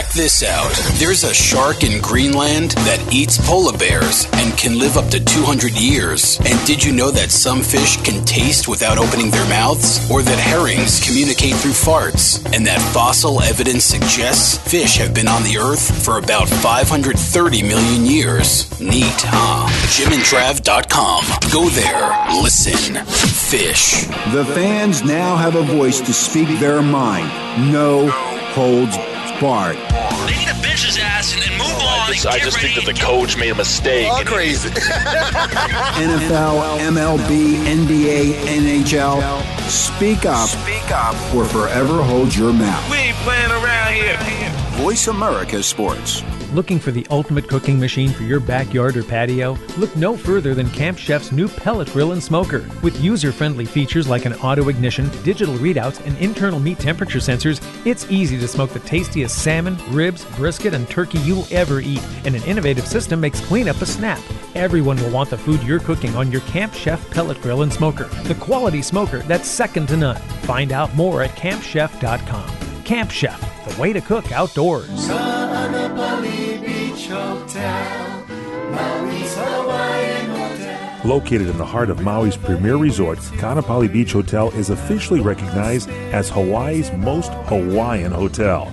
Check this out. There's a shark in Greenland that eats polar bears and can live up to 200 years. And did you know that some fish can taste without opening their mouths? Or that herrings communicate through farts? And that fossil evidence suggests fish have been on the earth for about 530 million years. Neat, huh? JimandTrav.com. Go there, listen, fish. The fans now have a voice to speak their mind. No holds Bart. They need to bench his ass and then move oh, on. I just, I just think that the coach made a mistake. All crazy. NFL, MLB, NBA, NHL. Speak up. Speak up. Or forever hold your mouth. We ain't playing around here. Voice America Sports. Looking for the ultimate cooking machine for your backyard or patio? Look no further than Camp Chef's new pellet grill and smoker. With user friendly features like an auto ignition, digital readouts, and internal meat temperature sensors, it's easy to smoke the tastiest salmon, ribs, brisket, and turkey you'll ever eat. And an innovative system makes cleanup a snap. Everyone will want the food you're cooking on your Camp Chef pellet grill and smoker. The quality smoker that's second to none. Find out more at campchef.com. Camp Chef, the way to cook outdoors. Located in the heart of Maui's premier resort, Ka'anapali Beach Hotel is officially recognized as Hawaii's most Hawaiian hotel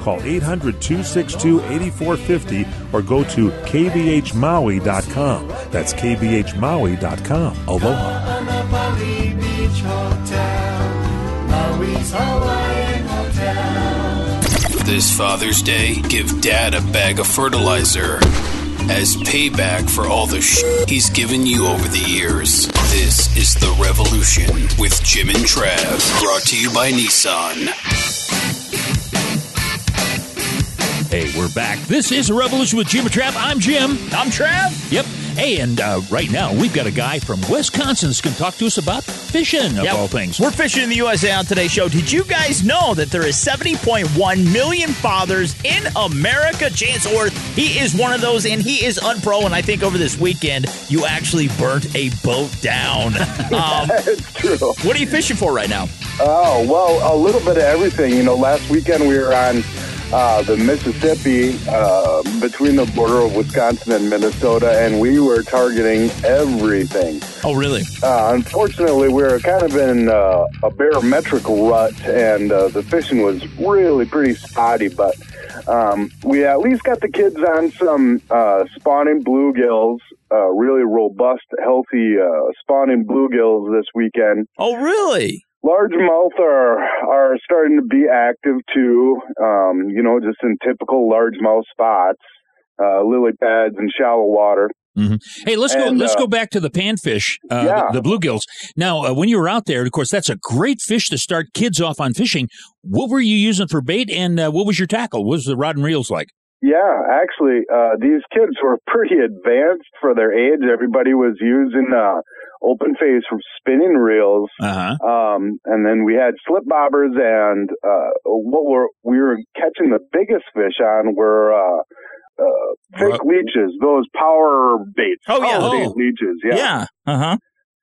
Call 800 262 8450 or go to kbhmaui.com. That's kbhmaui.com. Aloha. This Father's Day, give Dad a bag of fertilizer as payback for all the sh- he's given you over the years. This is The Revolution with Jim and Trav, brought to you by Nissan. Hey, we're back. This is a Revolution with Jim and Trav. I'm Jim. I'm Trav. Yep. Hey, and uh, right now we've got a guy from Wisconsin that's going to talk to us about fishing, of Yep. all things. We're fishing in the USA on today's show. Did you guys know that there is 70.1 million fathers in America? Chance Orth, he is one of those, and he is unpro. And I think over this weekend, you actually burnt a boat down. Um, it's true. what are you fishing for right now? Oh, well, a little bit of everything. You know, last weekend we were on uh, the Mississippi uh, between the border of Wisconsin and Minnesota, and we were targeting everything. Oh, really? Uh, unfortunately, we were kind of in uh, a barometric rut, and uh, the fishing was really pretty spotty, but um, we at least got the kids on some uh, spawning bluegills, uh, really robust, healthy uh, spawning bluegills this weekend. Oh, really? Largemouth are are starting to be active too. Um, you know, just in typical largemouth spots, uh, lily pads and shallow water. hmm Hey, let's go. Let's uh, go back to the panfish, uh, Yeah. the, the bluegills. Now, uh, when you were out there, of course, that's a great fish to start kids off on fishing. What were you using for bait, and uh, what was your tackle? What was the rod and reels like? Yeah, actually, uh, these kids were pretty advanced for their age. Everybody was using uh, open face spinning reels, uh-huh. um, and then we had slip bobbers, and uh, what were we were catching the biggest fish on were uh, uh, fake leeches, those power baits. Oh, yeah. power bait Oh. leeches. Yeah. Yeah. Uh huh.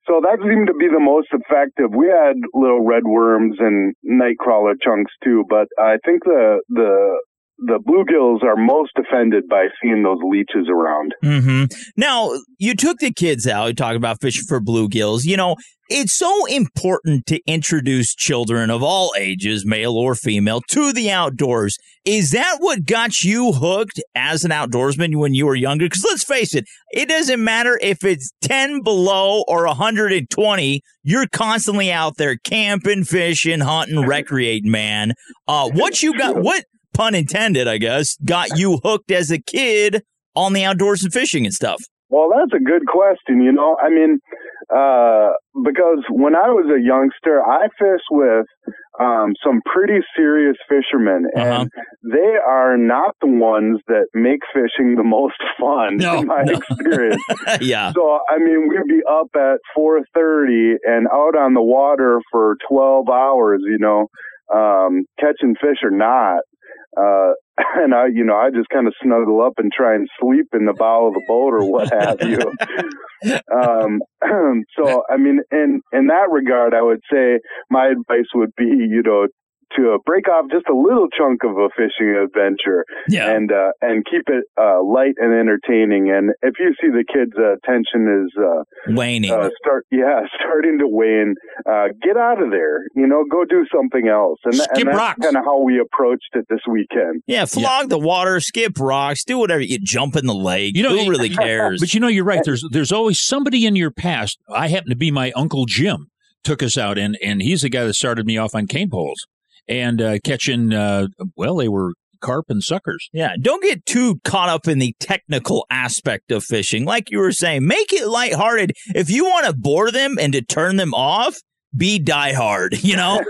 So that seemed to be the most effective. We had little red worms and nightcrawler chunks too, but I think the the the bluegills are most offended by seeing those leeches around. hmm Now, you took the kids out, you talked about fishing for bluegills. You know, it's so important to introduce children of all ages, male or female, to the outdoors. Is that what got you hooked as an outdoorsman when you were younger? Because let's face it, it doesn't matter if it's 10 below or 120, you're constantly out there camping, fishing, hunting, recreating, man. Uh, what you got, what, pun intended, I guess, got you hooked as a kid on the outdoors and fishing and stuff? Well, that's a good question. You know, I mean, uh, because when I was a youngster, I fished with um, some pretty serious fishermen, and they are not the ones that make fishing the most fun, No, in my no. experience. yeah. So I mean, we'd be up at four thirty and out on the water for twelve hours. You know, um, catching fish or not. Uh, and I, you know, I just kind of snuggle up and try and sleep in the bow of the boat or what have you. um, so I mean, in in that regard, I would say my advice would be, you know, to break off just a little chunk of a fishing adventure yeah. and uh, and keep it uh, light and entertaining. And if you see the kids' attention is uh, waning, uh, start yeah, starting to wane, uh, get out of there. You know, go do something else. And, Skip and that's kind of how we approached it this weekend. Yeah, flog the water, skip rocks, do whatever. You jump in the lake. You know, Who really cares? But you know, you're right. There's there's always somebody in your past. I happen to be my uncle Jim took us out, and and he's the guy that started me off on cane poles and uh, catching. Uh, well, they were carp and suckers. Yeah, don't get too caught up in the technical aspect of fishing. Like you were saying, make it lighthearted. If you want to bore them and to turn them off, be diehard, you know?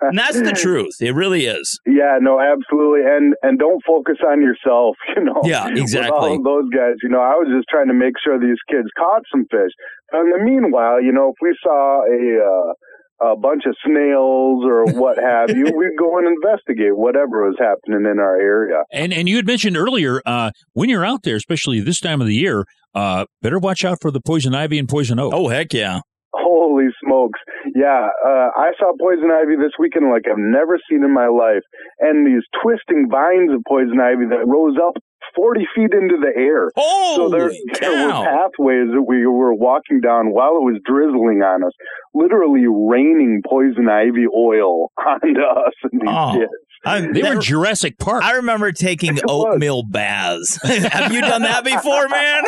and that's the truth. It really is. Yeah, no, absolutely, and and don't focus on yourself. You know. Yeah, With exactly. all of those guys, you know, I was just trying to make sure these kids caught some fish. But in the meanwhile, you know, if we saw a uh, a bunch of snails or what have you, we'd go and investigate whatever was happening in our area. And and you had mentioned earlier uh, when you're out there, especially this time of the year, uh, better watch out for the poison ivy and poison oak. Oh heck yeah! Holy smokes. Yeah, uh, I saw poison ivy this weekend like I've never seen in my life. And these twisting vines of poison ivy that rose up 40 feet into the air. Holy so there, there were pathways that we were walking down while it was drizzling on us, literally raining poison ivy oil onto us and these Oh. kids. I, They were Jurassic Park. I remember taking oatmeal baths. Have you done that before, man?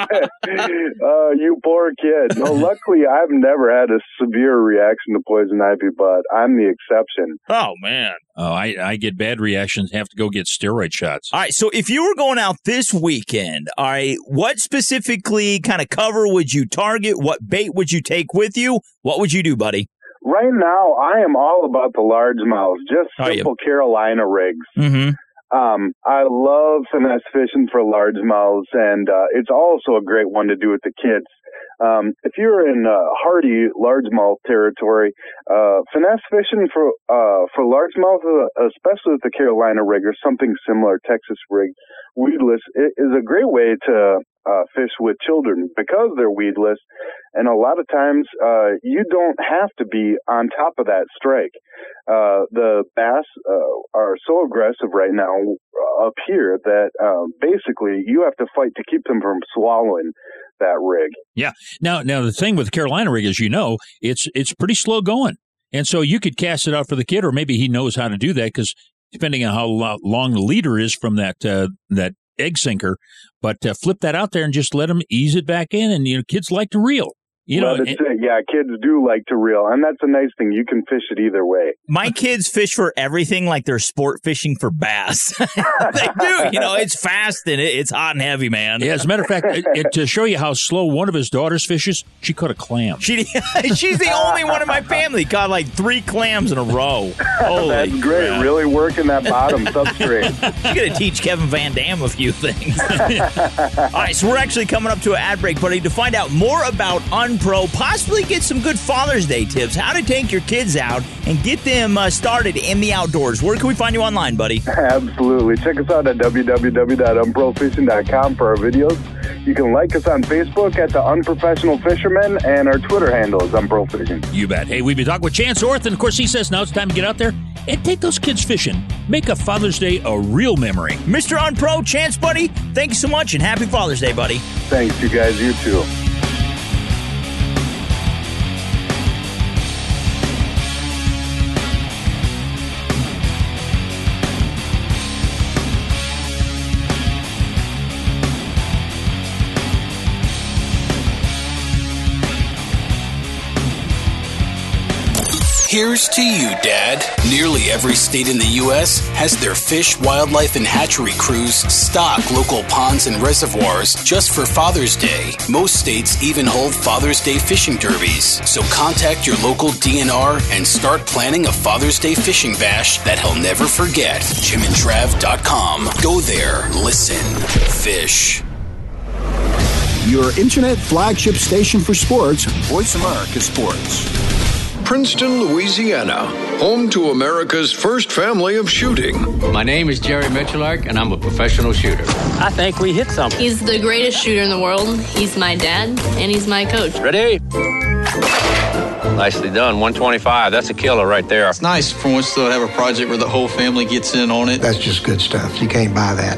uh, you poor kid. No, luckily I've never had a severe reaction to poison ivy, but I'm the exception. oh man. Oh, I, I get bad reactions. Have to go get steroid shots. All right, so if you were going out this weekend, all right, what specifically kind of cover would you target? What bait would you take with you? What would you do, buddy? Right now, I am all about the largemouth, just Are simple Carolina rigs. Mm-hmm. Um, I love finesse fishing for largemouths, and uh, it's also a great one to do with the kids. Um, if you're in uh, hardy largemouth territory, uh, finesse fishing for uh, for largemouth, uh, especially with the Carolina rig or something similar, Texas rig, weedless, is a great way to uh, fish with children because they're weedless. And a lot of times, uh, you don't have to be on top of that strike. Uh, the bass uh, are so aggressive right now uh, up here that basically you have to fight to keep them from swallowing that rig. Yeah. Now, now the thing with the Carolina rig, as you know, it's it's pretty slow going, and so you could cast it out for the kid, or maybe he knows how to do that because depending on how long the leader is from that uh, that egg sinker, but uh, flip that out there and just let them ease it back in, and you know, kids like to reel. You know, that's it. Yeah, kids do like to reel, and that's a nice thing. You can fish it either way. My kids fish for everything like they're sport fishing for bass. they do. You know, it's fast and it, it's hot and heavy, man. Yeah, as a matter of fact, it, it- to show you how slow one of his daughters fishes, she caught a clam. She, she's the only one in my family caught like three clams in a row. Holy that's great. crap. Really working that bottom substrate. You're gonna teach Kevin VanDam a few things. All right, so we're actually coming up to an ad break, buddy. To find out more about Unpro, possibly get some good Father's Day tips, how to take your kids out and get them uh, started in the outdoors. Where can we find you online, buddy? Absolutely. Check us out at www.unprofishing.com for our videos. You can like us on Facebook at The Unprofessional Fisherman, and our Twitter handle is Unprofishing. You bet. Hey, we've been talking with Chance Orth, and of course, he says now it's time to get out there and take those kids fishing. Make a Father's Day a real memory. Mr. Unpro, Chance, buddy, thank you so much and happy Father's Day, buddy. Thanks, you guys. You too. Here's to you, Dad. Nearly every state in the U.S. has their fish, wildlife, and hatchery crews stock local ponds and reservoirs just for Father's Day. Most states even hold Father's Day fishing derbies. So contact your local DNR and start planning a Father's Day fishing bash that he'll never forget. JimandTrav.com. Go there, listen, fish. Your internet flagship station for sports, Voice America Sports. Princeton, Louisiana, home to America's first family of shooting. My name is Jerry Miculek, and I'm a professional shooter. I think we hit something. He's the greatest shooter in the world. He's my dad, and he's my coach. Ready? Nicely done. 125. That's a killer right there. It's nice for once to have a project where the whole family gets in on it. That's just good stuff. You can't buy that.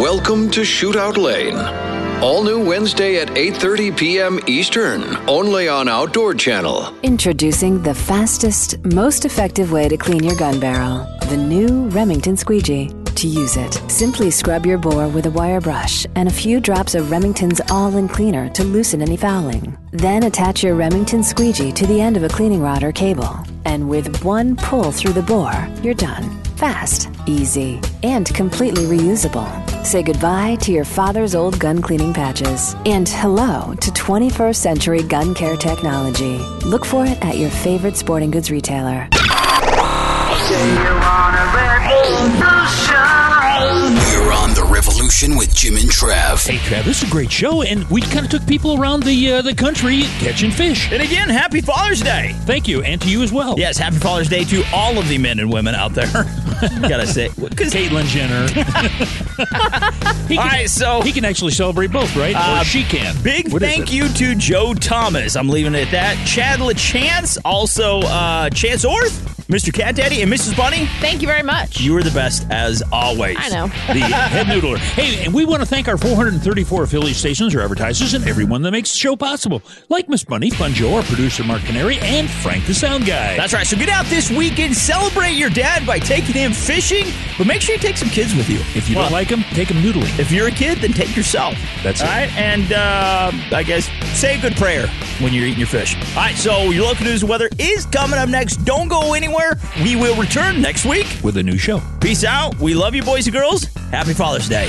Welcome to Shootout Lane. All new Wednesday at 8:30 p.m. Eastern, only on Outdoor Channel. Introducing the fastest, most effective way to clean your gun barrel the new Remington Squeegee. To use it, simply scrub your bore with a wire brush and a few drops of Remington's All In Cleaner to loosen any fouling. Then attach your Remington Squeegee to the end of a cleaning rod or cable. And with one pull through the bore, you're done. Fast, easy, and completely reusable. Say goodbye to your father's old gun cleaning patches and hello to 21st century gun care technology. Look for it at your favorite sporting goods retailer. You're on the revolution with Jim and Trav. Hey, Trav, this is a great show, and we kind of took people around the uh, the country catching fish. And again, happy Father's Day. Thank you, and to you as well. Yes, happy Father's Day to all of the men and women out there. Gotta say, because Caitlyn Jenner. he can, All right, so he can actually celebrate both, right? Uh, or she can. Big What is thank you to Joe Thomas. I'm leaving it at that. Chad LaChance, also uh, Chance Orth, Mr. Cat Daddy, and Mrs. Bunny. Thank you very much. You are the best as always. I know. the head noodler. Hey, and we want to thank our 434 affiliate stations, or advertisers, and everyone that makes the show possible, like Miss Bunny, Fun Joe, our producer Mark Canary, and Frank the Sound Guy. That's right. So get out this weekend, celebrate your dad by taking him fishing, but make sure you take some kids with you. If you Well, don't like them, take them noodling. If you're a kid, then take yourself. That's All it. right, and uh, I guess say a good prayer when you're eating your fish. All right, so your local news and weather is coming up next. Don't go anywhere. We will return next week. with a new show. Peace out. We love you, boys and girls. Happy Father's Day.